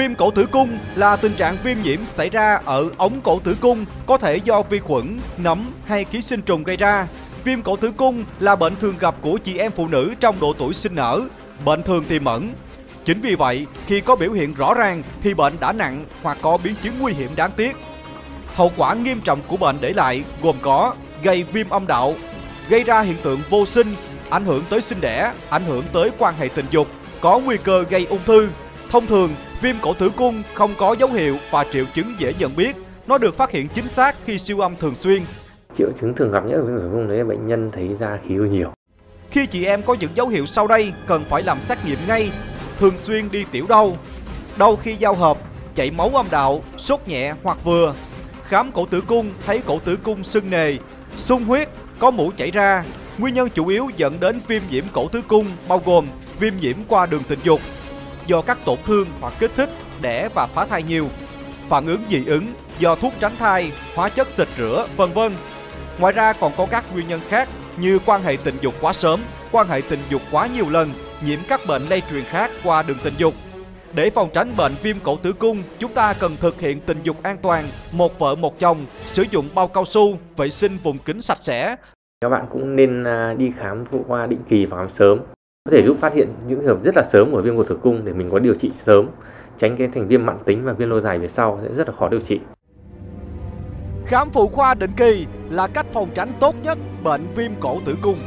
Viêm cổ tử cung là tình trạng viêm nhiễm xảy ra ở ống cổ tử cung, có thể do vi khuẩn, nấm hay ký sinh trùng gây ra. Viêm cổ tử cung là bệnh thường gặp của chị em phụ nữ trong độ tuổi sinh nở, bệnh thường tiềm ẩn. Chính vì vậy, khi có biểu hiện rõ ràng thì bệnh đã nặng hoặc có biến chứng nguy hiểm đáng tiếc. Hậu quả nghiêm trọng của bệnh để lại gồm có gây viêm âm đạo, gây ra hiện tượng vô sinh, ảnh hưởng tới sinh đẻ, ảnh hưởng tới quan hệ tình dục, có nguy cơ gây ung thư. Thông thường, viêm cổ tử cung không có dấu hiệu và triệu chứng dễ nhận biết. Nó được phát hiện chính xác khi siêu âm thường xuyên. Triệu chứng thường gặp nhất ở viêm cổ tử cung đấy là bệnh nhân thấy da khí hơi nhiều. Khi chị em có những dấu hiệu sau đây, cần phải làm xét nghiệm ngay. Thường xuyên đi tiểu đau, đau khi giao hợp, chảy máu âm đạo, sốt nhẹ hoặc vừa. Khám cổ tử cung thấy cổ tử cung sưng nề, sung huyết, có mũ chảy ra. Nguyên nhân chủ yếu dẫn đến viêm nhiễm cổ tử cung bao gồm viêm nhiễm qua đường tình dục do các tổn thương hoặc kích thích, đẻ và phá thai nhiều. Phản ứng dị ứng do thuốc tránh thai, hóa chất xịt rửa, vân vân. Ngoài ra còn có các nguyên nhân khác như quan hệ tình dục quá sớm, quan hệ tình dục quá nhiều lần, nhiễm các bệnh lây truyền khác qua đường tình dục. Để phòng tránh bệnh viêm cổ tử cung, chúng ta cần thực hiện tình dục an toàn, một vợ một chồng, sử dụng bao cao su, vệ sinh vùng kính sạch sẽ. Các bạn cũng nên à, đi khám phụ khoa định kỳ và khám sớm có thể giúp phát hiện những trường hợp rất là sớm của viêm cổ tử cung để mình có điều trị sớm, tránh cái thành viêm mãn tính và viêm lâu dài về sau sẽ rất là khó điều trị. Khám phụ khoa định kỳ là cách phòng tránh tốt nhất bệnh viêm cổ tử cung.